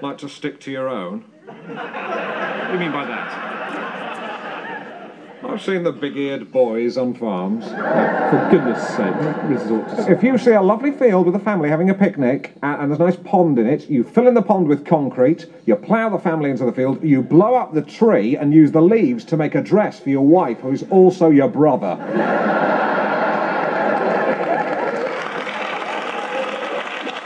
Like to stick to your own? what do you mean by that? I've seen the big-eared boys on farms. For goodness sake, resort to If you see a lovely field with a family having a picnic and, and there's a nice pond in it, you fill in the pond with concrete, you plough the family into the field, you blow up the tree and use the leaves to make a dress for your wife, who's also your brother.